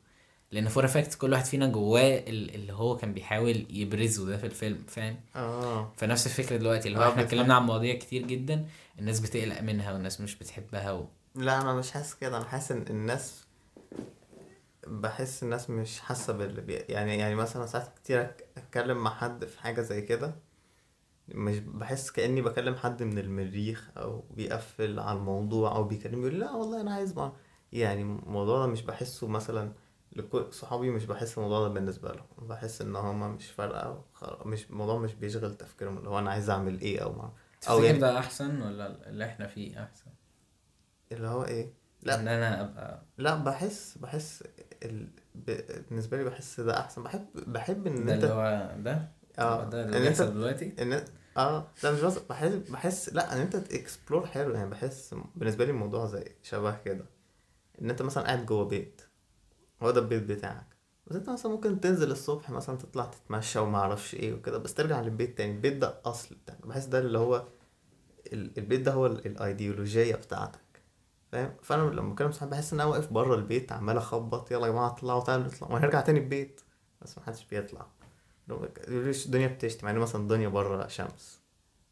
لأن for a fact كل واحد فينا جواه ال- اللي هو كان بيحاول يبرزه ده في الفيلم فاهم؟ آه. فنفس الفكرة دلوقتي اللي هو آه، إحنا. اتكلمنا عن مواضيع كتير جدا الناس بتقلق منها والناس مش بتحبها و... لا أنا مش حاسس كده. أنا حاسس إن الناس بحس الناس مش حاسة باللي بي... يعني يعني مثلا ساعات كتير أتكلم مع حد في حاجة زي كده مش بحس كأني بكلم حد من المريخ أو بيقفل على الموضوع أو بيكلمني يقول لا والله أنا عايز مع... يعني الموضوع ده مش بحسه مثلا لكل صحابي مش بحس الموضوع ده بالنسبة لهم. بحس إن هما مش فارقة مش الموضوع مش بيشغل تفكيرهم اللي هو أنا عايز أعمل إيه أو ما أو يعني ده أحسن ولا اللي إحنا فيه أحسن؟ اللي هو إيه؟ إن لا أنا أبقى لا بحس بحس ال... ب... بالنسبة لي بحس ده أحسن. بحب بحب إن ده أنت اللي هو ده؟ آه. ده إن اللي أنت بيحصل دلوقتي؟ إن آه. لا مش بس بحس بحس لا إن أنت تكسبلور حلو. يعني بحس بالنسبة لي الموضوع زي شبه كده. إن أنت مثلا قاعد جوه بيت هو ده البيت بتاعك. بس أنت مثلا ممكن تنزل الصبح مثلا تطلع تتمشى وما أعرفش إيه وكده بس ترجع للبيت تاني. البيت ده أصل بتاعك. بحس ده اللي هو ال- البيت ده هو ال- الإيديولوجية بتاعتك. فاهم؟ فأنا لما بكلم صحابي بحس إن أنا واقف بره البيت عمال أخبط يلا يا جماعة اطلعوا تعالوا نطلع. وهنرجع تاني البيت. بس محدش بيطلع. ليش الدنيا بتشتي؟ مع إن مثلا الدنيا بره شمس.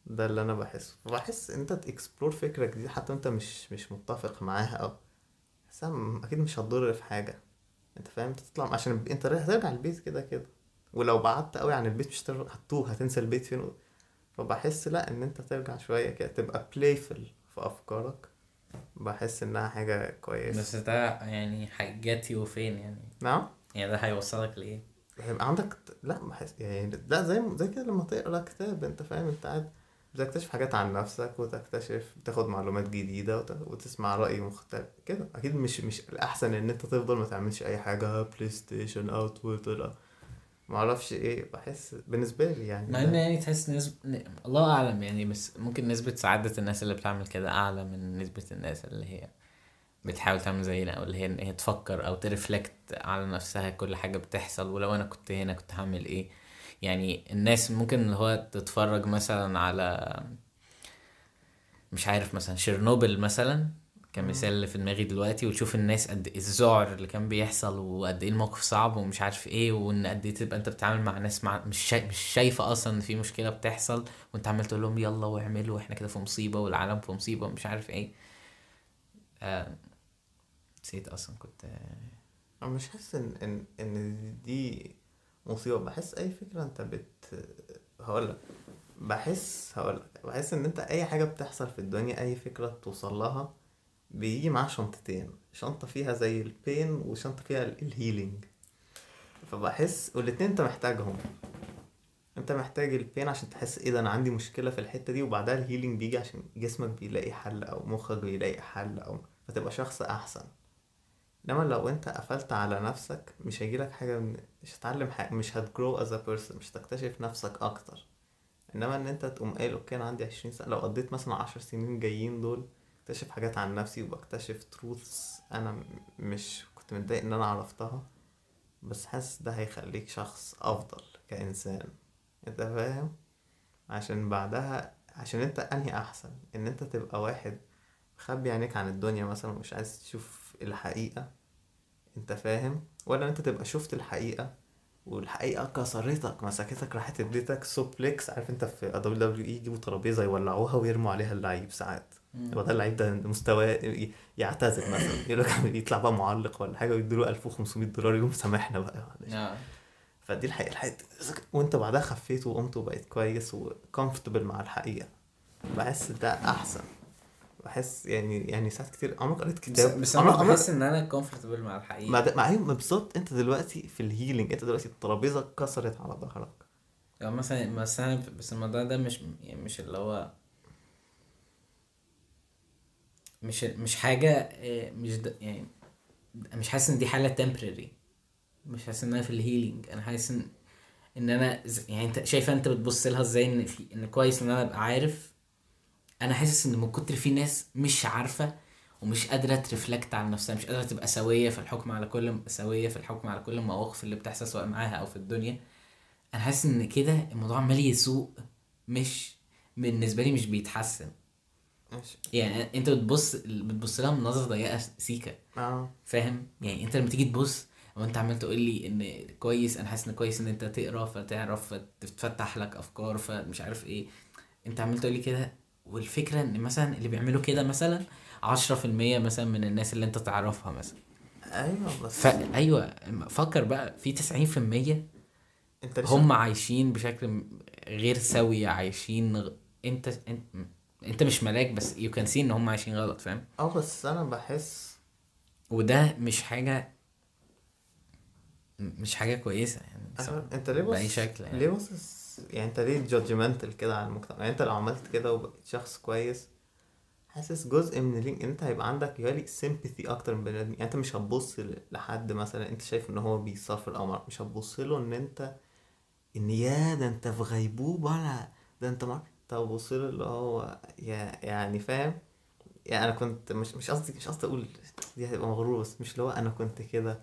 ده اللي أنا بحسه. فبحس أنت تكسبلور فكره جديده حتى انت مش مش متفق معاها أو بس أكيد مش هتضر في حاجة. أنت فاهم؟ انت تطلع عشان أنت رايح هترجع البيت كده كده. ولو بعدت قوي عن البيت مش هتتوه هتنسى البيت فين فبحس لأ إن أنت ترجع شوية كده تبقى playful في أفكارك. بحس إنها حاجة كويسة. بس ده يعني هي get you فين يعني؟ نعم؟ يعني ده هيوصلك لإيه؟ هيبقى عندك لأ بحس يعني لأ زي زي كده لما تقرأ كتاب أنت فاهم؟ أنت قاعد بتكتشف حاجات عن نفسك وتكتشف تاخد معلومات جديدة وت... وتسمع رأي مختلف كده. أكيد مش مش الأحسن إن أنت تفضل ما تعملش أي حاجة بلاي ستيشن أو تويتر معرفش إيه بحس بالنسبة لي يعني مع إن يعني تحس نسبة الله أعلم يعني بس ممكن نسبة سعادة الناس اللي بتعمل كده أعلى من نسبة الناس اللي هي بتحاول تعمل زينا أو اللي هي ان هي تفكر أو ترفلكت على نفسها كل حاجة بتحصل ولو أنا كنت هنا كنت هعمل إيه. يعني الناس ممكن اللي هو تتفرج مثلا على مش عارف مثلا شيرنوبل مثلا. كمثال اللي في دماغي دلوقتي وتشوف الناس قد إيه الذعر اللي كان بيحصل وقد إيه الموقف صعب ومش عارف إيه وإن قد إيه تبقى أنت بتتعامل مع ناس مع مش شايف مش شايفة أصلا إن في مشكلة بتحصل وأنت عمال تقول لهم يلا واعملوا إحنا كده في مصيبة والعالم في مصيبة ومش عارف إيه. آه نسيت أصلا كنت أنا مش حاسس إن إن دي مصيبة بحس أي فكرة أنت بت هقولك بحس هقولك بحس إن أنت أي حاجة بتحصل في الدنيا أي فكرة توصل لها بيجي معاها شنطتين شنطة فيها زي البين وشنطة فيها ال- الهيلينج فبحس والاتنين أنت محتاجهم. أنت محتاج ال pain عشان تحس إيه ده أنا عندي مشكلة في الحتة دي وبعدها ال healing بيجي عشان جسمك بيلاقي حل أو مخك بيلاقي حل أو فتبقى شخص أحسن. إنما لو أنت قفلت على نفسك مش هيجيلك حاجة من... مش هتتعلم حاجة مش هت grow as a person مش هتكتشف نفسك أكتر. إنما إن أنت تقوم قايل okay أنا عندي عشرين سنة. لو قضيت مثلا عشر سنين جايين دول بكتشف حاجات عن نفسي وبكتشف truths أنا مش كنت متضايق إن أنا عرفتها بس حاسس ده هيخليك شخص أفضل كإنسان. أنت فاهم؟ عشان بعدها عشان أنت أنهي أحسن؟ إن أنت تبقى واحد مخبي عينيك عن الدنيا مثلا ومش عايز تشوف الحقيقة. انت فاهم؟ ولا انت تبقى شفت الحقيقة والحقيقة كسرتك مسكتك راحت اديتك suplex عارف انت في دبليو دبليو اي يجيبوا ترابيزة يولعوها ويرموا عليها اللعيب ساعات. يبقى ده اللعيب ده مستواه ي- يعتذر مثلا. يقول لك يطلع بقى معلق ولا حاجة ويديله 1500 دولار يقوم سامحنا بقى. معلش. آه. فدي الحقيقة. الحقيقة وانت بعدها خفيت وقمت وبقيت كويس و comfortable مع الحقيقة. بحس ده أحسن. بحس يعني يعني ساعات كتير عمرك قريت كتاب؟ بس أنا بحس إن أنا comfortable مع الحقيقة. ما أيوه بالظبط أنت دلوقتي في ال healing أنت دلوقتي الترابيزة اتكسرت على ظهرك. يعني مثلا أنا بس الموضوع ده مش يعني مش اللي هو مش مش حاجة آه، مش د... يعني مش حاسس إن دي حالة temporary. مش حاسس إن أنا في ال healing أنا حاسس ان إن أنا يعني أنت شايفة أنت بتبص لها إزاي إن في إن كويس إن أنا أبقى عارف أنا حاسس إن من كتر في ناس مش عارفة ومش قادرة ت reflect على نفسها مش قادرة تبقى سوية في الحكم على كل سوية في الحكم على كل المواقف اللي بتحصل سواء معاها أو في الدنيا. أنا حاسس إن كده الموضوع عمال يسوء مش بالنسبة لي مش بيتحسن. ماشي. يعني أنت بتبص بتبص لها من نظرة ضيقة سيكا آه. فاهم؟ يعني أنت لما تيجي تبص وأنت عمال تقول لي إن كويس أنا حاسس إن كويس إن أنت تقرا فتعرف فتفتح لك أفكار فمش عارف إيه أنت عمال تقول لي كده والفكرة إن مثلا اللي بيعملوا كده مثلا 10% مثلا من الناس اللي أنت تعرفها مثلا. أيوه بس. فايوه فكر بقى في 90% أنت هم عايشين بشكل غير سوي عايشين غ... أنت أنت أنت مش ملاك بس you can see إن هم عايشين غلط فاهم؟ آه بس أنا بحس وده مش حاجة مش حاجة كويسة يعني. أنت ليه بص باي شكل يعني. ليه باصص يعني انت ليه judgmental كده على المجتمع؟ يعني انت لو عملت كده وبقيت شخص كويس حاسس جزء من ال link انت هيبقى عندك يالي sympathy أكتر من بني آدمين. يعني انت مش هتبص لحد مثلا انت شايف إن هو بيسافر أو مش هتبص له إن انت إن يا ده انت في غيبوبة لا ده انت ما انت هتبص له اللي هو يا يعني فاهم؟ يعني أنا كنت مش مش قصدي مش قصدي أقول دي هتبقى مغرور بس مش اللي هو أنا كنت كده.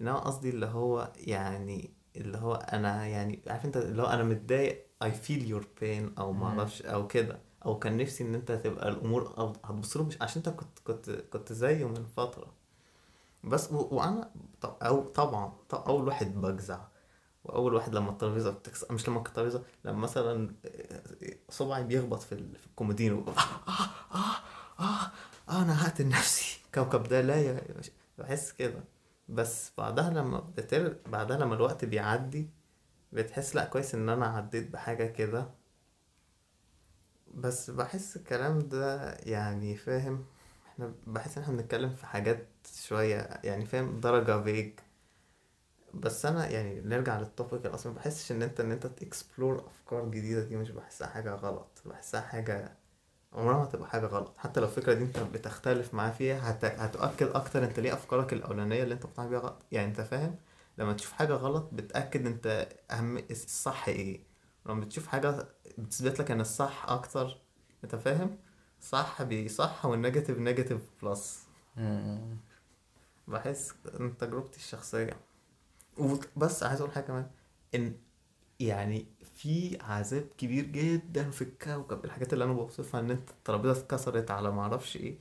إنما قصدي اللي هو يعني اللي هو أنا يعني عارف أنت اللي هو أنا متضايق I feel your pain أو مم. معرفش أو كده. أو كان نفسي إن أنت تبقى الأمور هتبص له مش عشان أنت كنت كنت كنت زيه من فترة. بس و... وأنا ط- أو طبعا ط- أول واحد بجزع. وأول واحد لما الترابيزة بتكسر مش لما الترابيزة لما مثلا صبعي بيخبط في ال... في الكومودينو. آه آه آه آه, آه أنا هقتل نفسي. كوكب ده لا يا بحس كده. بس بعدها لما بتر... بعدها لما الوقت بيعدي بتحس لأ كويس إن أنا عديت بحاجة كده. بس بحس الكلام ده يعني فاهم إحنا بحس إن إحنا بنتكلم في حاجات شوية يعني فاهم درجة vague بس أنا يعني نرجع لل topic الأصلي ما بحسش إن أنت إن أنت ت explore أفكار جديدة دي مش بحسها حاجة غلط بحسها حاجة عمرها ما تبقى حاجة غلط. حتى لو الفكرة دي انت بتختلف معاه فيها هت... هتؤكد أكتر انت ليه أفكارك الأولانية اللي انت مقتنع بيها غلط. يعني انت فاهم؟ لما تشوف حاجة غلط بتأكد انت أهم الصح إيه. لما بتشوف حاجة بتثبت لك إن الصح أكتر انت فاهم؟ صح بيصح وال negative negative plus. بحس من تجربتي الشخصية. وت- بس عايز أقول حاجة كمان. إن يعني في عذاب كبير جدا في الكوكب. الحاجات اللي أنا بوصفها إن أنت الترابيزة اتكسرت على معرفش إيه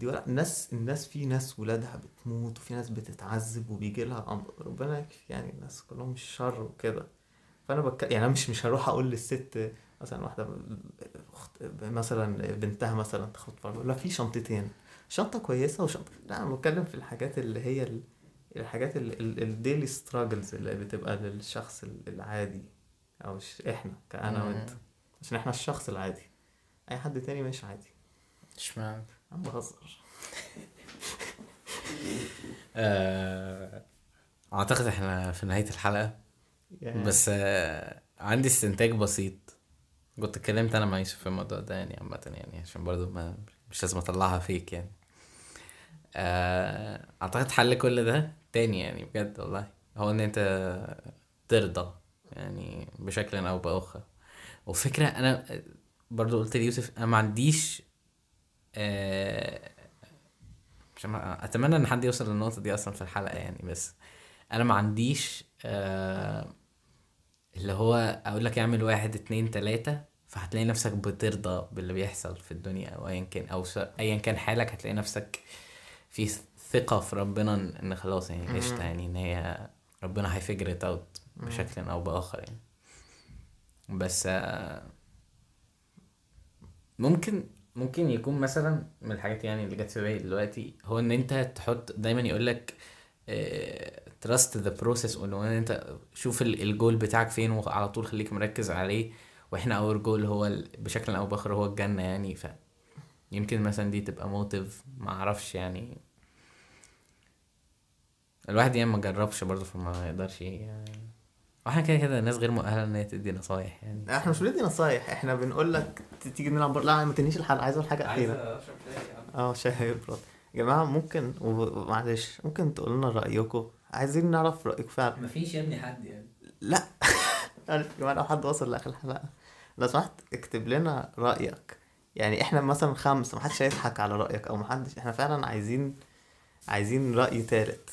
دي ولا الناس الناس في ناس ولادها بتموت وفي ناس بتتعذب وبيجي لها أمر. ربنا يكفي يعني الناس كلهم شر وكده. فأنا بك... يعني أنا مش مش هروح أقول للست مثلا واحدة أخت... مثلا بنتها مثلا تاخد فرد لا في شنطتين. شنطة كويسة وشنطة لا أنا بتكلم في الحاجات اللي هي ال... الحاجات الديلي ستراجلز اللي بتبقى للشخص ال- العادي. أو ش... إحنا كأنا وأنت. عشان إحنا الشخص العادي. أي حد تاني مش عادي. إشمعنى؟ أنا بهزر. آه، أعتقد إحنا في نهاية الحلقة. يعني بس آه، عندي استنتاج بسيط. كنت اتكلمت أنا مع يوسف في الموضوع ده يعني عامة يعني عشان برضو ما مش لازم أطلعها فيك يعني. آه، أعتقد حل كل ده تاني يعني بجد والله. هو إن أنت ترضى. يعني بشكل أو بآخر. وفكرة أنا برضو قلت ليوسف أنا ما عنديش آه، مش أتمنى إن حد يوصل للنقطة دي أصلا في الحلقة يعني بس أنا ما عنديش آه، اللي هو أقول لك اعمل واحد اتنين تلاتة فهتلاقي نفسك بترضى باللي بيحصل في الدنيا أو ايا كان أو ايا كان حالك هتلاقي نفسك في ثقة في ربنا إن خلاص يعني قشطة يعني إن هي ربنا هيفجر اوت بشكل أو بآخر يعني. بس آه، ممكن ممكن يكون مثلا من الحاجات يعني اللي جت في بالي دلوقتي هو إن أنت تحط دايما يقول لك trust the process وإن أنت شوف ال- الجول بتاعك فين وعلى طول خليك مركز عليه. وإحنا our goal هو بشكل أو بآخر هو الجنة يعني. ف يمكن مثلا دي تبقى motive ما أعرفش يعني. الواحد يعني ما جربش برضه فما يقدرش يعني وإحنا كده كده الناس غير مؤهلة إن هي تدي نصايح يعني. إحنا مش بندي نصايح إحنا بنقول لك تيجي نلعب بر... لا ما تنهيش الحلقة عايز أقول حاجة أخيرة. آه شاي هيبرد يا جماعة ممكن معلش ممكن تقول لنا رأيكم؟ عايزين نعرف رأيكم فعلا. مفيش يا ابني حد يعني. لا. يا جماعة لو حد وصل لآخر الحلقة. لو سمحت اكتب لنا رأيك. يعني إحنا مثلا خمسة محدش هيضحك على رأيك أو محدش. إحنا فعلا عايزين عايزين رأي تالت.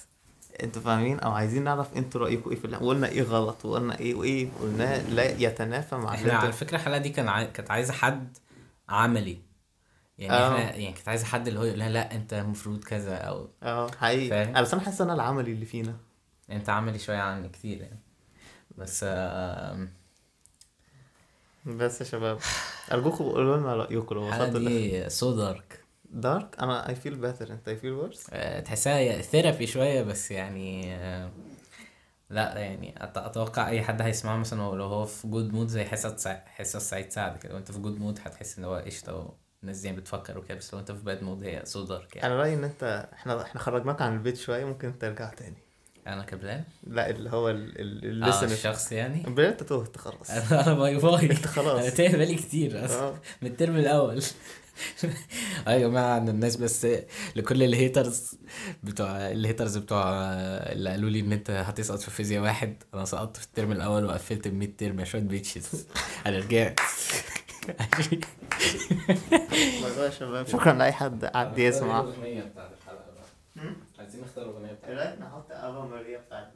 أنتوا فاهمين؟ أو عايزين نعرف أنتوا رايكم إيه في اللي وقلنا إيه غلط؟ وقلنا إيه وإيه؟ قلناه لا يتنافى مع إحنا على فكرة الحلقة دي كان عاي... كانت عايزة حد عملي. يعني آه. إحنا يعني كانت عايزة حد اللي هو يقول لها لا أنت المفروض كذا أو آه حقيقي؟ أنا بس أنا حاسس إن أنا العملي اللي فينا. أنت عملي شوية عني كتير يعني. بس آم، بس يا شباب. ارجوكم قولوا لنا رايكم لو وصلتوا دي سو دارك أنا I feel better أنت I feel worse تحسها therapy شوية بس يعني آه، لا يعني أتوقع أي حد هيسمعها مثلا لو هو في good mood زي حصه. حصه سعيد سعد كده. وأنت في good mood هتحس إن هو قشطة والناس دي بتفكر وكده. بس لو أنت في باد مود هي سو دارك يعني. أنا رأيي إن أنت إحنا إحنا خرجناك عن البيت شوية ممكن ترجع تاني. أنا كبلان؟ لا اللي هو ال ال آه ال listen الشخص يعني؟ بلال أنت تهت خلاص. أنا bye bye. أنت خلاص. أنا تايه بالي كتير أصلا آه. من ال term الأول. آه يا جماعة عن الناس بس لكل ال haters بتوع ال haters بتوع اللي قالوا لي إن أنت هتسقط في فيزياء واحد. أنا سقطت في ال term الأول وقفلت ب 100 term يا شوية bitches أنا رجعت. شكرا لأي حد قعد يسمع. الاغنيه بتاعت الحلقة بقى عايزين نختار الاغنيه بتاعت رايك نحط ابا ماريا بتاعت